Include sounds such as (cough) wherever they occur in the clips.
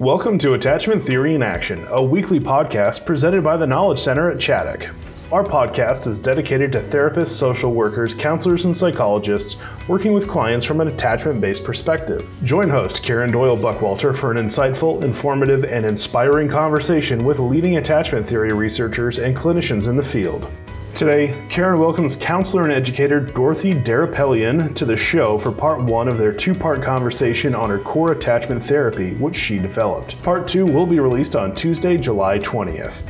Welcome to Attachment Theory in Action, a weekly podcast presented by the Knowledge Center at Chaddock. Our podcast is dedicated to therapists, social workers, counselors, and psychologists working with clients from an attachment based perspective. Join host Karen Doyle Buckwalter for an insightful, informative, and inspiring conversation with leading attachment theory researchers and clinicians in the field. Today, Karen welcomes counselor and educator Dorothy Derapelian to the show for part one of their two part conversation on her core attachment therapy, which she developed. Part two will be released on Tuesday, July 20th.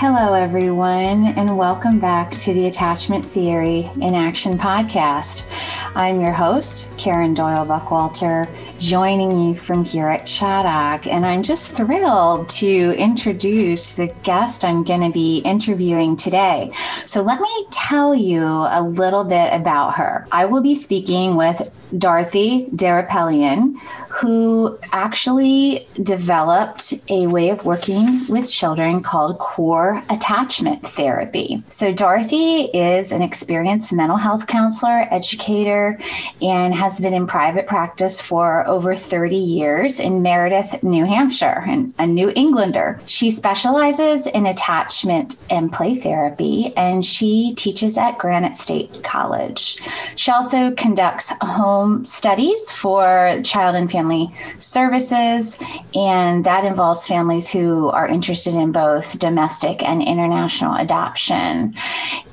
Hello, everyone, and welcome back to the Attachment Theory in Action podcast. I'm your host, Karen Doyle Buckwalter, joining you from here at Chaddock. And I'm just thrilled to introduce the guest I'm going to be interviewing today. So, let me tell you a little bit about her. I will be speaking with Dorothy Derapelian, who actually developed a way of working with children called core attachment therapy. So, Dorothy is an experienced mental health counselor, educator, and has been in private practice for over 30 years in Meredith, New Hampshire, and a New Englander. She specializes in attachment and play therapy, and she teaches at Granite State College. She also conducts home studies for child and family family services, and that involves families who are interested in both domestic and international adoption.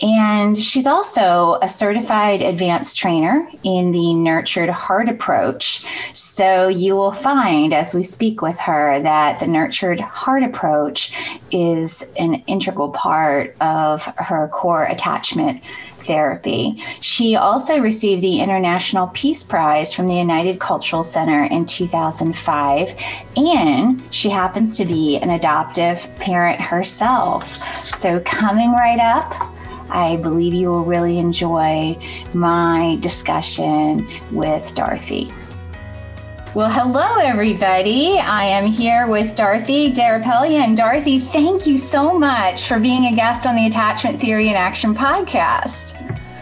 And she's also a certified advanced trainer in the Nurtured Heart approach. So you will find as we speak with her that the Nurtured Heart approach is an integral part of her core attachment therapy. She also received the International Peace Prize from the United Cultural Center in 2005, and she happens to be an adoptive parent herself. So, coming right up, I believe you will really enjoy my discussion with Dorothy. Well, hello, everybody. I am here with Dorothy Darapelli. And Dorothy, thank you so much for being a guest on the Attachment Theory in Action podcast.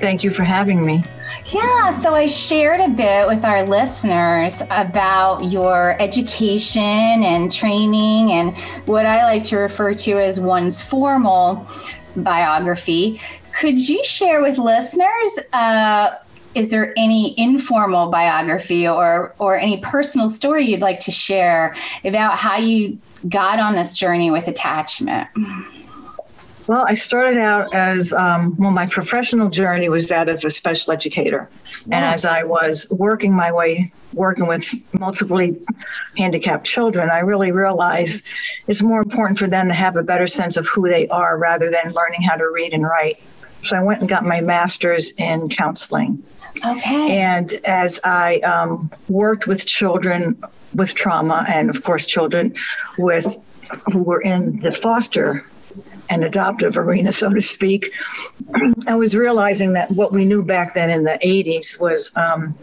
Thank you for having me. Yeah, so I shared a bit with our listeners about your education and training and what I like to refer to as one's formal biography. Could you share with listeners uh, is there any informal biography or or any personal story you'd like to share about how you got on this journey with attachment? Well, I started out as um, well. My professional journey was that of a special educator, and as I was working my way, working with multiply handicapped children, I really realized it's more important for them to have a better sense of who they are rather than learning how to read and write. So I went and got my master's in counseling. Okay. And as I um, worked with children with trauma, and of course, children with who were in the foster and adoptive arena, so to speak, I was realizing that what we knew back then in the 80s was um,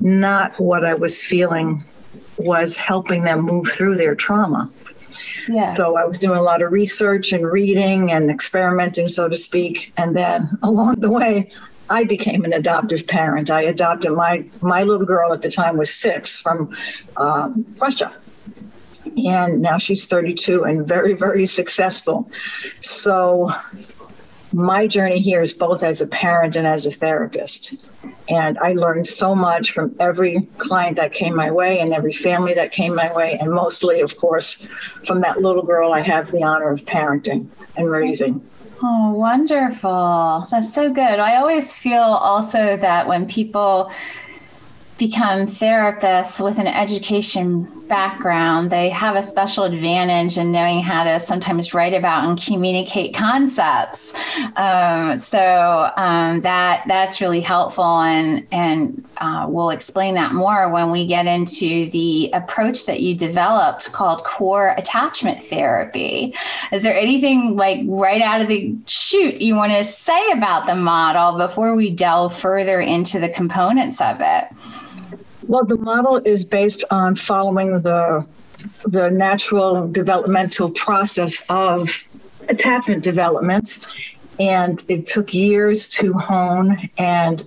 not what I was feeling was helping them move through their trauma. Yeah. So I was doing a lot of research and reading and experimenting, so to speak. And then along the way, I became an adoptive parent. I adopted my my little girl at the time was six from um, Russia, and now she's 32 and very very successful. So my journey here is both as a parent and as a therapist. And I learned so much from every client that came my way and every family that came my way, and mostly, of course, from that little girl I have the honor of parenting and raising. Oh, wonderful. That's so good. I always feel also that when people become therapists with an education background, they have a special advantage in knowing how to sometimes write about and communicate concepts. Um, so um, that that's really helpful, and and uh, we'll explain that more when we get into the approach that you developed called core attachment therapy. Is there anything like right out of the chute you want to say about the model before we delve further into the components of it? Well, the model is based on following the the natural developmental process of attachment development, and it took years to hone and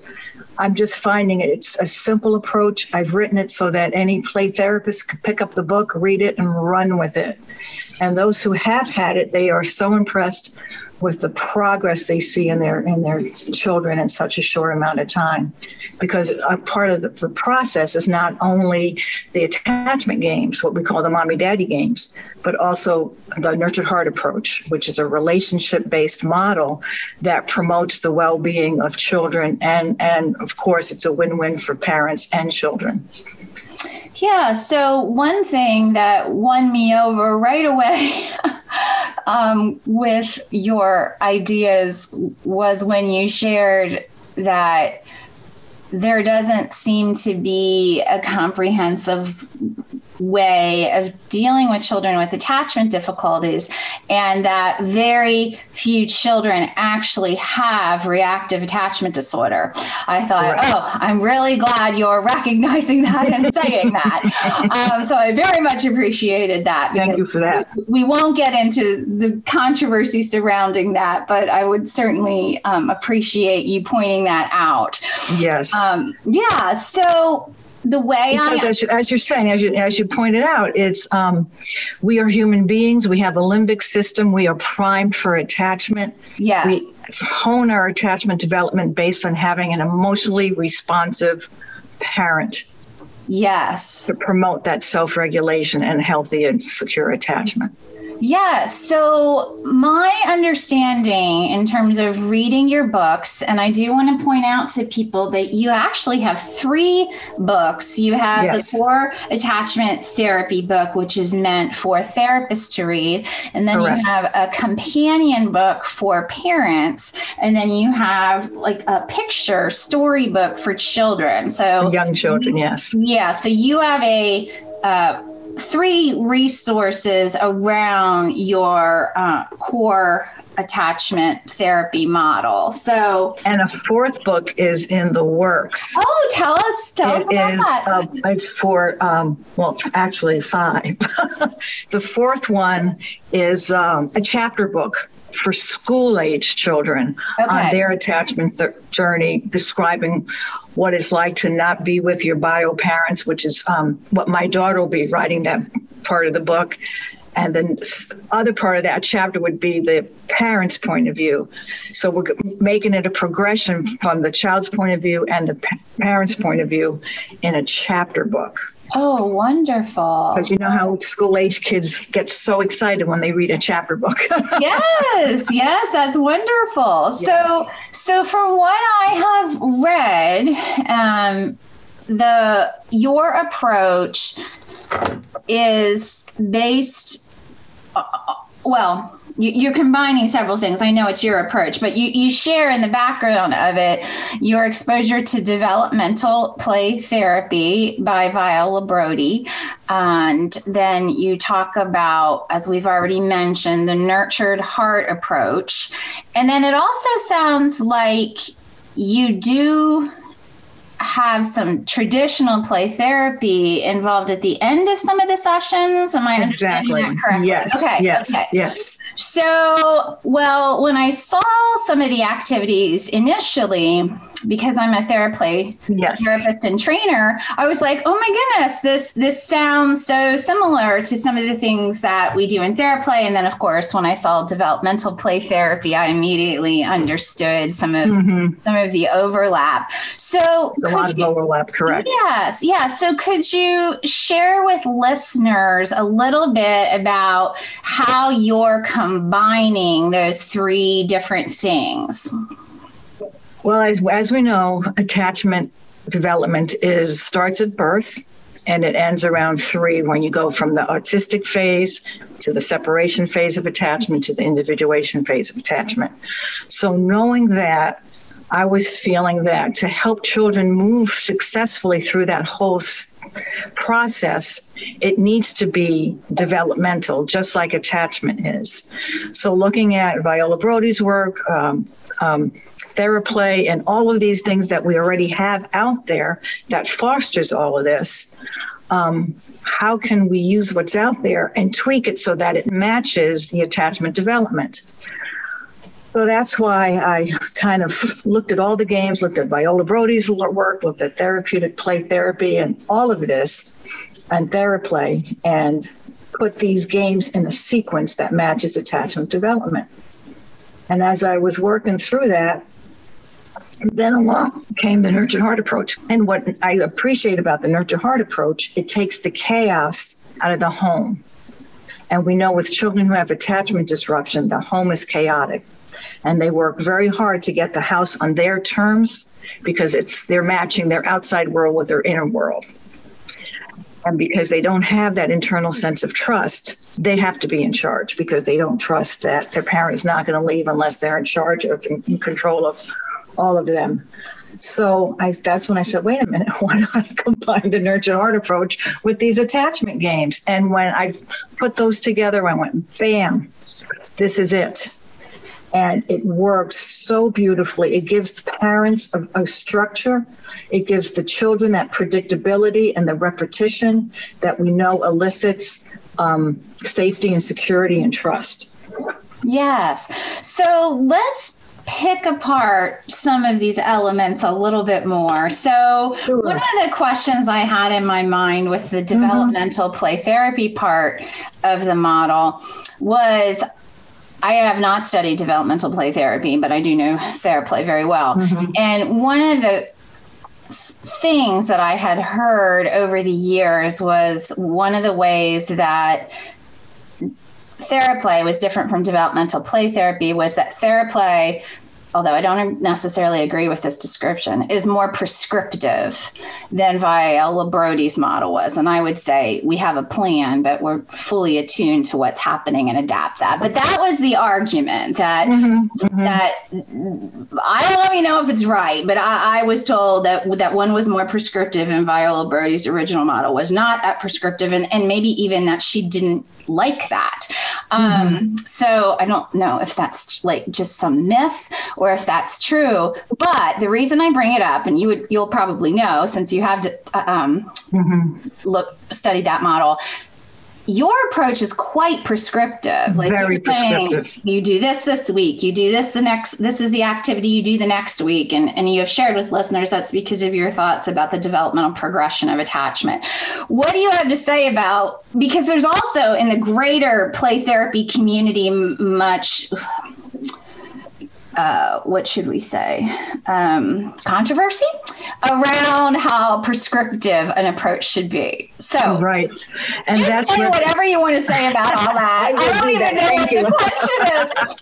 I'm just finding it. It's a simple approach. I've written it so that any play therapist could pick up the book, read it, and run with it. And those who have had it, they are so impressed with the progress they see in their in their children in such a short amount of time. Because a part of the, the, process is not only the attachment games what we call the mommy daddy games but also the nurtured heart approach which is a relationship based model that promotes the well-being of children. And and of course it's a win-win for parents and children. Yeah so one thing that won me over right away (laughs) um, with your ideas was when you shared that there doesn't seem to be a comprehensive way of dealing with children with attachment difficulties, and that very few children actually have reactive attachment disorder. I thought, right. oh, I'm really glad you're recognizing that and (laughs) saying that. Um, so I very much appreciated that. Thank you for that. We won't get into the controversy surrounding that, but I would certainly um, appreciate you pointing that out. Yes. Um, yeah. So the way because I, as, you, as you're saying, as you as you pointed out, it's um, we are human beings. We have a limbic system. We are primed for attachment. Yes. We hone our attachment development based on having an emotionally responsive parent. Yes. To promote that self-regulation and healthy and secure attachment. Yes. So, my understanding in terms of reading your books, and I do want to point out to people that you actually have three books. You have yes. the core attachment therapy book, which is meant for therapists to read. And then Correct. you have a companion book for parents. And then you have like a picture story book for children. So, young children, yes. Yeah. So, you have a uh, three resources around your uh, core attachment therapy model. So, and a fourth book is in the works. Oh, tell us, tell it us about is, that. Uh, it's for um, well, actually five. (laughs) the fourth one is um, a chapter book for school age children okay. on their attachment th- journey, describing what it's like to not be with your bio parents, which is um, what my daughter will be writing that part of the book. And then the other part of that chapter would be the parent's point of view. So we're making it a progression from the child's point of view and the parent's point of view in a chapter book. Oh, wonderful. Because you know how school age kids get so excited when they read a chapter book. (laughs) yes, yes, that's wonderful. Yes. So, so from what I have read, um, the your approach is based uh, well you, are combining several things. I know it's your approach, but you, you share in the background of it your exposure to developmental play therapy by Viola Brody. And then you talk about, as we've already mentioned, the nurtured heart approach. And then it also sounds like you do have some traditional play therapy involved at the end of some of the sessions. Am I exactly. understanding that correctly? Yes. Okay. Yes. Okay. Yes. So, well, when I saw some of the activities initially, because I'm a therapy yes. therapist and trainer, I was like, oh my goodness, this this sounds so similar to some of the things that we do in therapy. And then, of course, when I saw developmental play therapy, I immediately understood some of mm-hmm. some of the overlap. So a lot of overlap, correct? Yes, yes. So could you share with listeners a little bit about how you're combining those three different things? Well, as, as we know, attachment development is starts at birth and it ends around three when you go from the autistic phase to the separation phase of attachment to the individuation phase of attachment. So, knowing that, I was feeling that to help children move successfully through that whole process, it needs to be developmental, just like attachment is. So, looking at Viola Brody's work, um, um, TheraPlay, and all of these things that we already have out there that fosters all of this. Um, how can we use what's out there and tweak it so that it matches the attachment development? So that's why I kind of looked at all the games, looked at Viola Brody's work, looked at therapeutic play therapy, and all of this, and TheraPlay, and put these games in a sequence that matches attachment development. And as I was working through that, then along came the nurture heart approach. And what I appreciate about the nurture heart approach, it takes the chaos out of the home. And we know with children who have attachment disruption, the home is chaotic. And they work very hard to get the house on their terms because it's they're matching their outside world with their inner world. And because they don't have that internal sense of trust, they have to be in charge because they don't trust that their parent is not going to leave unless they're in charge or in control of all of them. So I, that's when I said, wait a minute, (laughs) why don't I combine the nurture heart approach with these attachment games? And when I put those together, I went, bam, this is it. And it works so beautifully. It gives the parents a, a structure. It gives the children that predictability and the repetition that we know elicits um, safety and security and trust. Yes. So let's pick apart some of these elements a little bit more. So, sure. one of the questions I had in my mind with the mm-hmm. developmental mm-hmm. play therapy part of the model was I have not studied developmental play therapy, but I do know TheraPlay very well. Mm-hmm. And one of the things that I had heard over the years was one of the ways that TheraPlay was different from developmental play therapy was that TheraPlay although I don't necessarily agree with this description, is more prescriptive than Viola Brody's model was. And I would say we have a plan, but we're fully attuned to what's happening and adapt that. But that was the argument that mm-hmm, mm-hmm. that I don't know if it's right, but I, I, was told that that one was more prescriptive and Viola Brody's original model was not that prescriptive, and, and maybe even that she didn't like that. Um, mm-hmm. So I don't know if that's like just some myth or if that's true. But the reason I bring it up, and you would you'll probably know since you have to, uh, um, mm-hmm. look studied that model your approach is quite prescriptive. Like Very prescriptive. you do this this week, you do this the next, this is the activity you do the next week. And, and you have shared with listeners that's because of your thoughts about the developmental progression of attachment. What do you have to say about, because there's also in the greater play therapy community much uh, what should we say, um, controversy around how prescriptive an approach should be. So, right. And that's what, whatever you want to say about all that. I, (laughs) I don't even know Thank what the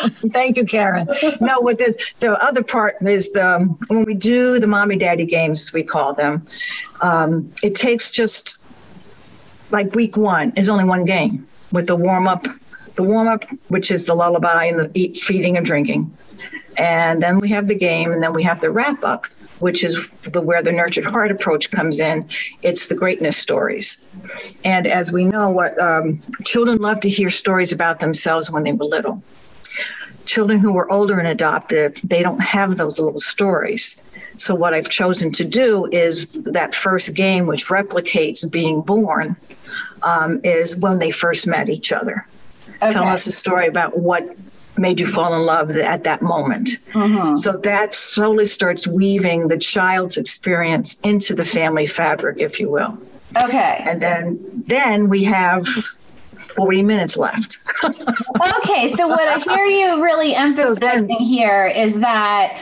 question is. (laughs) Thank you, Karen. No, what the, the other part is the when we do the mommy daddy games, we call them, um, it takes just like week one is only one game with the warm up the warm up, which is the lullaby and the eat, feeding and drinking. And then we have the game, and then we have the wrap up, which is the, where the nurtured heart approach comes in. It's the greatness stories. And as we know, what um, children love to hear stories about themselves when they were little. Children who were older and adoptive, they don't have those little stories. So, what I've chosen to do is that first game, which replicates being born, um, is when they first met each other. Okay. Tell us a story about what made you fall in love at that moment. Mm-hmm. So that slowly starts weaving the child's experience into the family fabric, if you will. Okay. And then then we have 40 minutes left. (laughs) okay, so what I hear you really emphasizing so then, here is that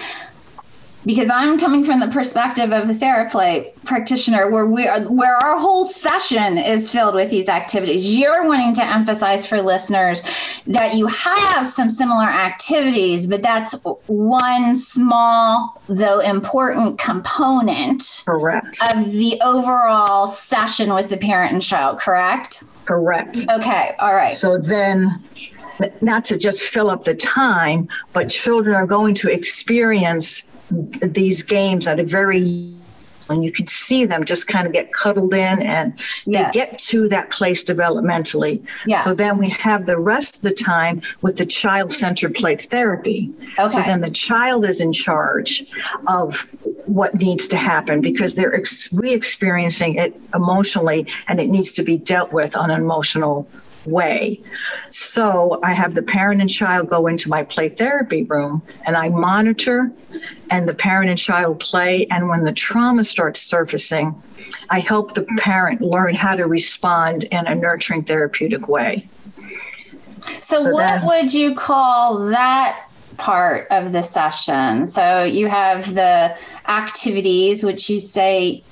because I'm coming from the perspective of a TheraPlay practitioner where we are, where our whole session is filled with these activities. You're wanting to emphasize for listeners that you have some similar activities, but that's one small though important component correct of the overall session with the parent and child, correct? Correct. Okay, all right. So then not to just fill up the time, but children are going to experience these games at a very and you can see them just kind of get cuddled in and they yes. get to that place developmentally. Yeah. So then we have the rest of the time with the child centered play therapy. Okay. So then the child is in charge of what needs to happen because they're ex- re experiencing it emotionally and it needs to be dealt with on an emotional way. So I have the parent and child go into my play therapy room and I monitor and the parent and child play. And when the trauma starts surfacing, I help the parent learn how to respond in a nurturing therapeutic way. So, so what would you call that part of the session? So you have the activities, which you say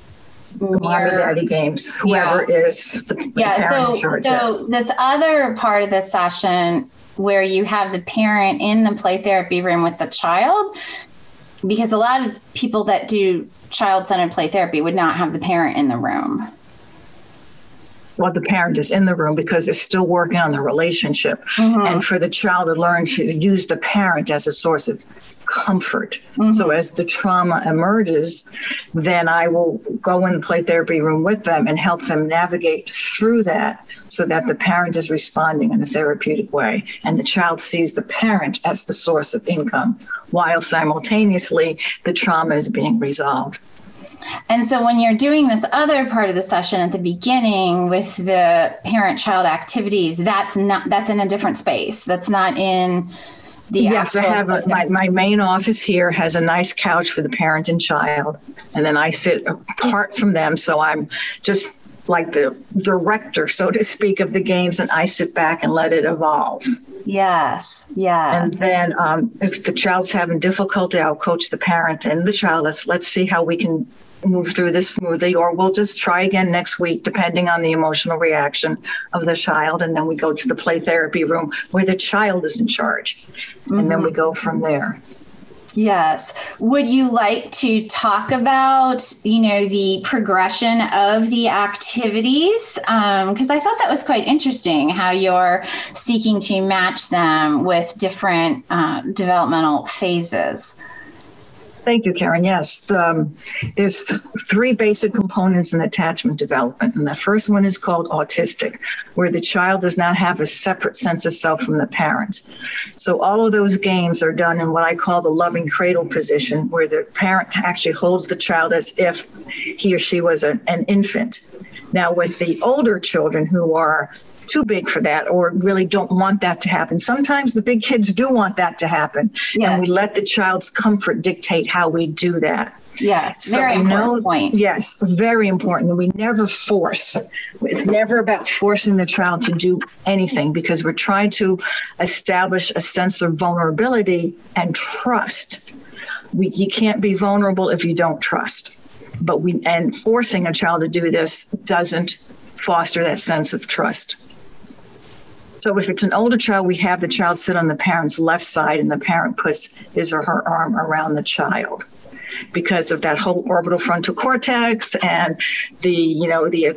mommy daddy games whoever yeah. is the, yeah so so this other part of the session where you have the parent in the play therapy room with the child because a lot of people that do child-centered play therapy would not have the parent in the room well, the parent is in the room because they're still working on the relationship. Mm-hmm. And for the child to learn to use the parent as a source of comfort. Mm-hmm. So as the trauma emerges, then I will go in the play therapy room with them and help them navigate through that so that the parent is responding in a therapeutic way. And the child sees the parent as the source of income while simultaneously the trauma is being resolved. And so when you're doing this other part of the session at the beginning with the parent child activities, that's not that's in a different space. That's not in the yes, I have a, my, my main office here has a nice couch for the parent and child, and then I sit apart from them, so I'm just like the director, so to speak, of the games, and I sit back and let it evolve. Yes, yeah. And then um, if the child's having difficulty, I'll coach the parent and the child. Let's let's see how we can move through this smoothly, or we'll just try again next week, depending on the emotional reaction of the child. And then we go to the play therapy room where the child is in charge, mm-hmm. and then we mm-hmm. go from there. Yes. Would you like to talk about, you know, the progression of the activities? Because um, I thought that was quite interesting how you're seeking to match them with different uh, developmental phases. Thank you, Karen. Yes, um, there's th- three basic components in attachment development. And the first one is called autistic, where the child does not have a separate sense of self from the parent. So all of those games are done in what I call the loving cradle position, where the parent actually holds the child as if he or she was a, an infant. Now, with the older children who are too big for that or really don't want that to happen. Sometimes the big kids do want that to happen. Yes. And we let the child's comfort dictate how we do that. Yes, so very important know, point. Yes, very important. We never force. It's never about forcing the child to do anything because we're trying to establish a sense of vulnerability and trust. We, you can't be vulnerable if you don't trust. But we and forcing a child to do this doesn't foster that sense of trust. So if it's an older child, we have the child sit on the parent's left side and the parent puts his or her arm around the child because of that whole orbital frontal cortex and the you know the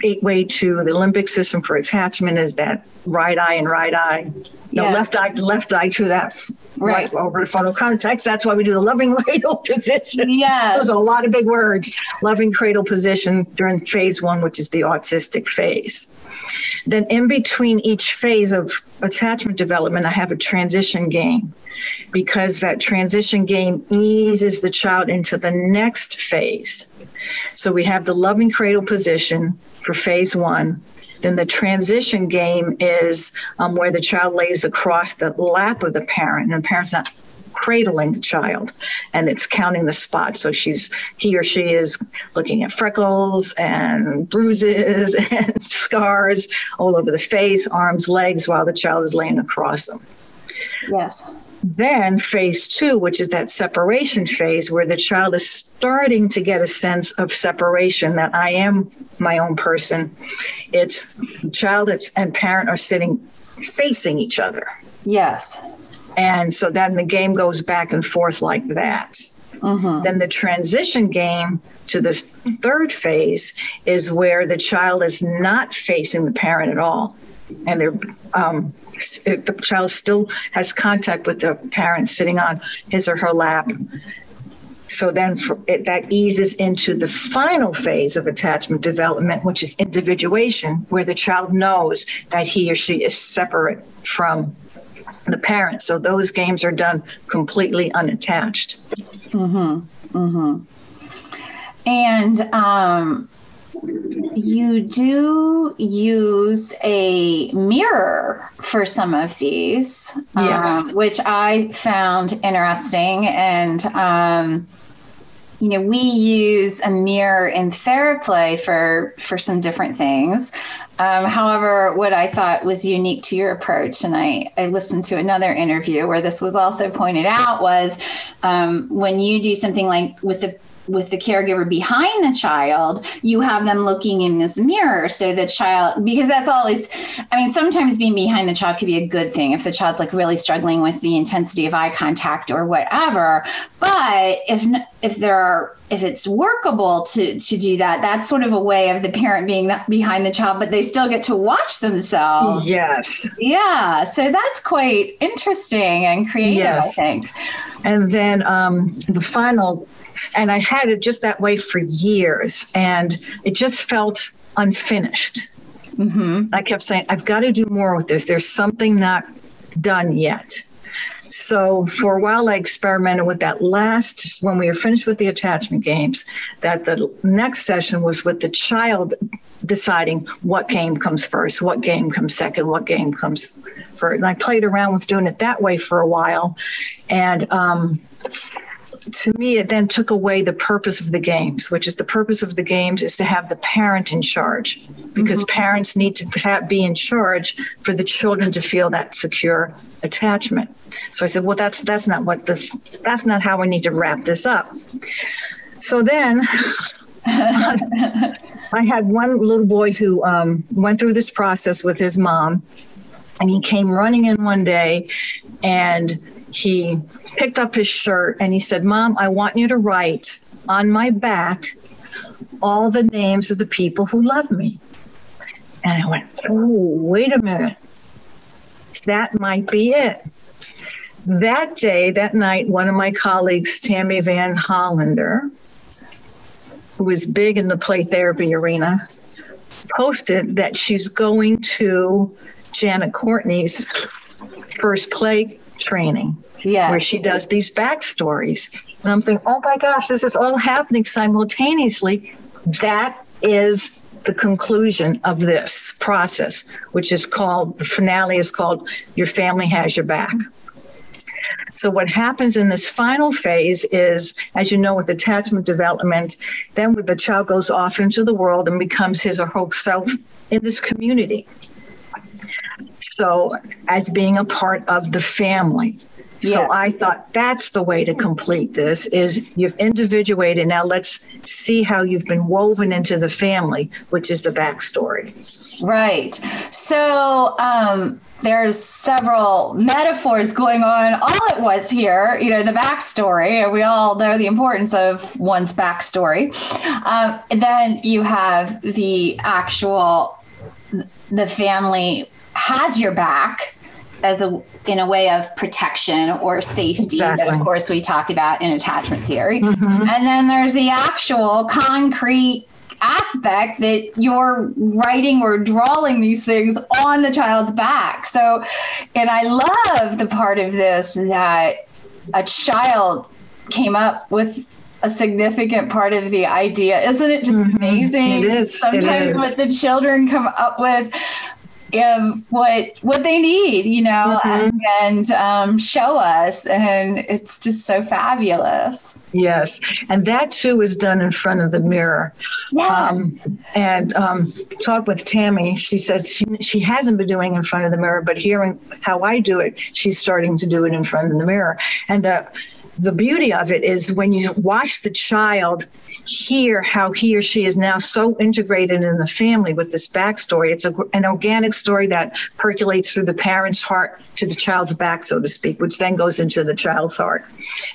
gateway to the limbic system for attachment is that right eye and right eye no yeah. left eye left eye to that right, right orbital frontal cortex that's why we do the loving (laughs) cradle position. Yeah those are a lot of big words. Loving cradle position during phase one which is the autistic phase. Then, in between each phase of attachment development, I have a transition game because that transition game eases the child into the next phase. So, we have the loving cradle position for phase one. Then the transition game is um, where the child lays across the lap of the parent, and the parent's not cradling the child and it's counting the spots. So she's he or she is looking at freckles and bruises (laughs) and scars all over the face, arms, legs, while the child is laying across them. Yes. Then phase two, which is that separation phase where the child is starting to get a sense of separation that I am my own person. It's child and parent are sitting facing each other. Yes. And so then the game goes back and forth like that. Mm-hmm. Then the transition game to the third phase is where the child is not facing the parent at all. And um, the child still has contact with the parent sitting on his or her lap. So then it, that eases into the final phase of attachment development, which is individuation, where the child knows that he or she is separate from the parent. So those games are done completely unattached. Mm-hmm. Mm-hmm. And um, you do use a mirror for some of these, Yes. um, which I found interesting. And, um, you know, we use a mirror in TheraPlay for for some different things. Um, however, what I thought was unique to your approach, and I, I listened to another interview where this was also pointed out, was um, when you do something like with the with the caregiver behind the child, you have them looking in this mirror. So the child, because that's always, I mean, sometimes being behind the child could be a good thing if the child's like really struggling with the intensity of eye contact or whatever. But if if there are if it's workable to to do that, that's sort of a way of the parent being behind the child, but they still get to watch themselves. Yes. Yeah. So that's quite interesting and creative, Yes. I think. And then um, the final, and I had it just that way for years, and it just felt unfinished. hmm I kept saying, I've got to do more with this. There's something not done yet. So for a while, I experimented with that last, when we were finished with the attachment games, that the next session was with the child deciding what game comes first, what game comes second, what game comes first. And I played around with doing it that way for a while. And um, to me, it then took away the purpose of the games, which is the purpose of the games is to have the parent in charge because parents need to be in charge for the children to feel that secure attachment. So I said, well, that's that's not what the that's not how we need to wrap this up. So then (laughs) I had one little boy who um, went through this process with his mom, and he came running in one day, and he picked up his shirt and he said, "Mom, I want you to write on my back all the names of the people who love me." And I went, "Oh, wait a minute, that might be it." That day, that night, one of my colleagues, Tammi Van Hollander, who is big in the play therapy arena, posted that she's going to Janet Courtney's FirstPlay training Yeah. where she does these backstories. And I'm thinking, oh my gosh, this is all happening simultaneously. That is the conclusion of this process, which is called, the finale is called Your Family Has Your Back. So, what happens in this final phase is, as you know, with attachment development, then the child goes off into the world and becomes his or her self in this community. So, as being a part of the family. So Yeah. I thought that's the way to complete this is you've individuated. Now let's see how you've been woven into the family, which is the backstory. Right. So um, there's several metaphors going on all at once here. You know, the backstory, and we all know the importance of one's backstory. Um, then you have the actual, the family has your back as a in a way of protection or safety that of course we talk about in attachment theory Mhm. and then there's the actual concrete aspect that you're writing or drawing these things on the child's back. So, and I love the part of this that a child came up with a significant part of the idea. Isn't it just Mhm. amazing? It is. Sometimes is. what the children come up with um, what what they need, you know, Mhm. and, and um, show us, and it's just so fabulous. Yes. And that too is done in front of the mirror. Yeah. Um, and um, talk with Tammi. She says she, she hasn't been doing in front of the mirror, but hearing how I do it, she's starting to do it in front of the mirror. And the the beauty of it is when you watch the child hear how he or she is now so integrated in the family with this backstory. It's a, an organic story that percolates through the parent's heart to the child's back, so to speak, which then goes into the child's heart.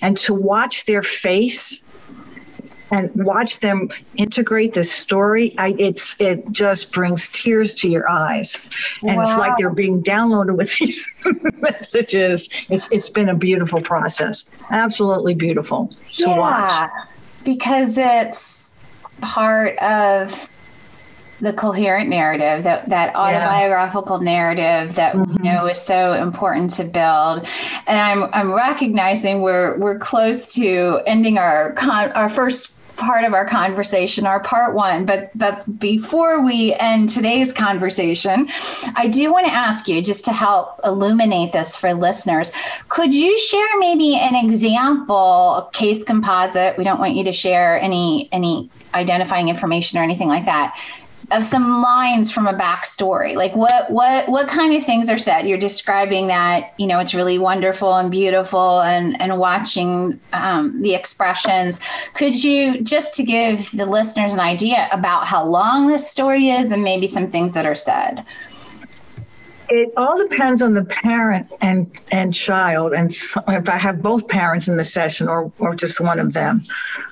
And to watch their face and watch them integrate this story I, it's it just brings tears to your eyes. And it's like they're being downloaded with (laughs) these messages. It's it's been a beautiful process. Absolutely beautiful to watch. because it's part of the coherent narrative that that autobiographical narrative that Mhm. we know is so important to build and i'm i'm recognizing we're we're close to ending our con- our first part of our conversation, our part one. But but before we end today's conversation, I do want to ask you just to help illuminate this for listeners. Could you share maybe an example, case composite? We don't want you to share any any identifying information or anything like that of some lines from a backstory. Like what what what kind of things are said? You're describing that you know it's really wonderful and beautiful and and watching um, the expressions. Could you just to give the listeners an idea about how long this story is and maybe some things that are said? It all depends on the parent and and child and so if i have both parents in the session or or just one of them.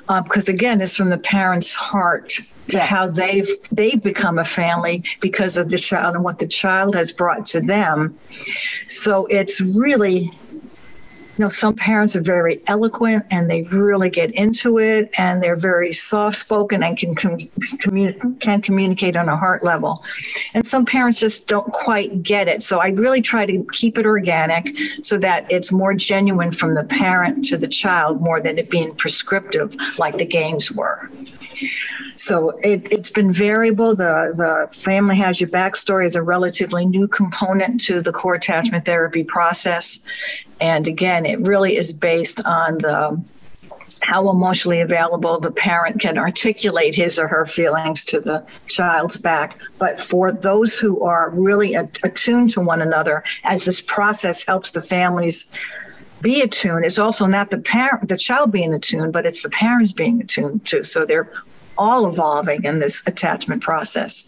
Uh, because again it's from the parent's heart to how they've they've become a family because of the child and what the child has brought to them. So it's really you know some parents are very eloquent and they really get into it and they're very soft spoken and can com- commun- can communicate on a heart level and some parents just don't quite get it so i really try to keep it organic so that it's more genuine from the parent to the child more than it being prescriptive like the games were so it, has been variable. The, the family has your backstory is a relatively new component to the core attachment therapy process. And again, it really is based on the how emotionally available the parent can articulate his or her feelings to the child's back. But for those who are really attuned to one another, as this process helps the families be attuned, it's also not the parent, the child being attuned, but it's the parents being attuned too. So they're all evolving in this attachment process.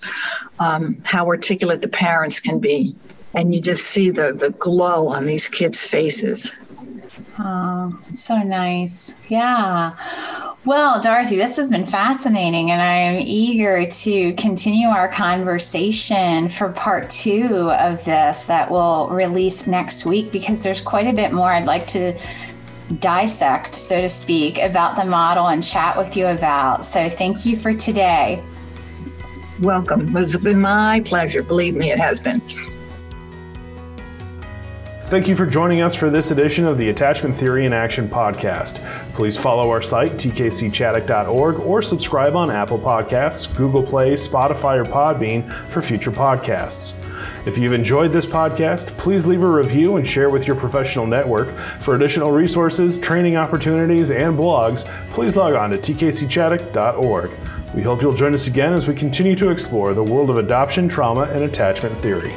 Um, how articulate the parents can be, and you just see the the glow on these kids' faces. Oh, so nice. Yeah. Well, Dorothy, this has been fascinating, and I'm eager to continue our conversation for part two of this that will release next week because there's quite a bit more I'd like to dissect, so to speak, about the model and chat with you about. So thank you for today. Welcome. It's been my pleasure. Believe me, it has been. Thank you for joining us for this edition of the Attachment Theory in Action podcast. Please follow our site, tkcchaddock.org, or subscribe on Apple Podcasts, Google Play, Spotify, or Podbean for future podcasts. If you've enjoyed this podcast, please leave a review and share with your professional network. For additional resources, training opportunities, and blogs, please log on to tkcchaddock.org. We hope you'll join us again as we continue to explore the world of adoption, trauma, and attachment theory.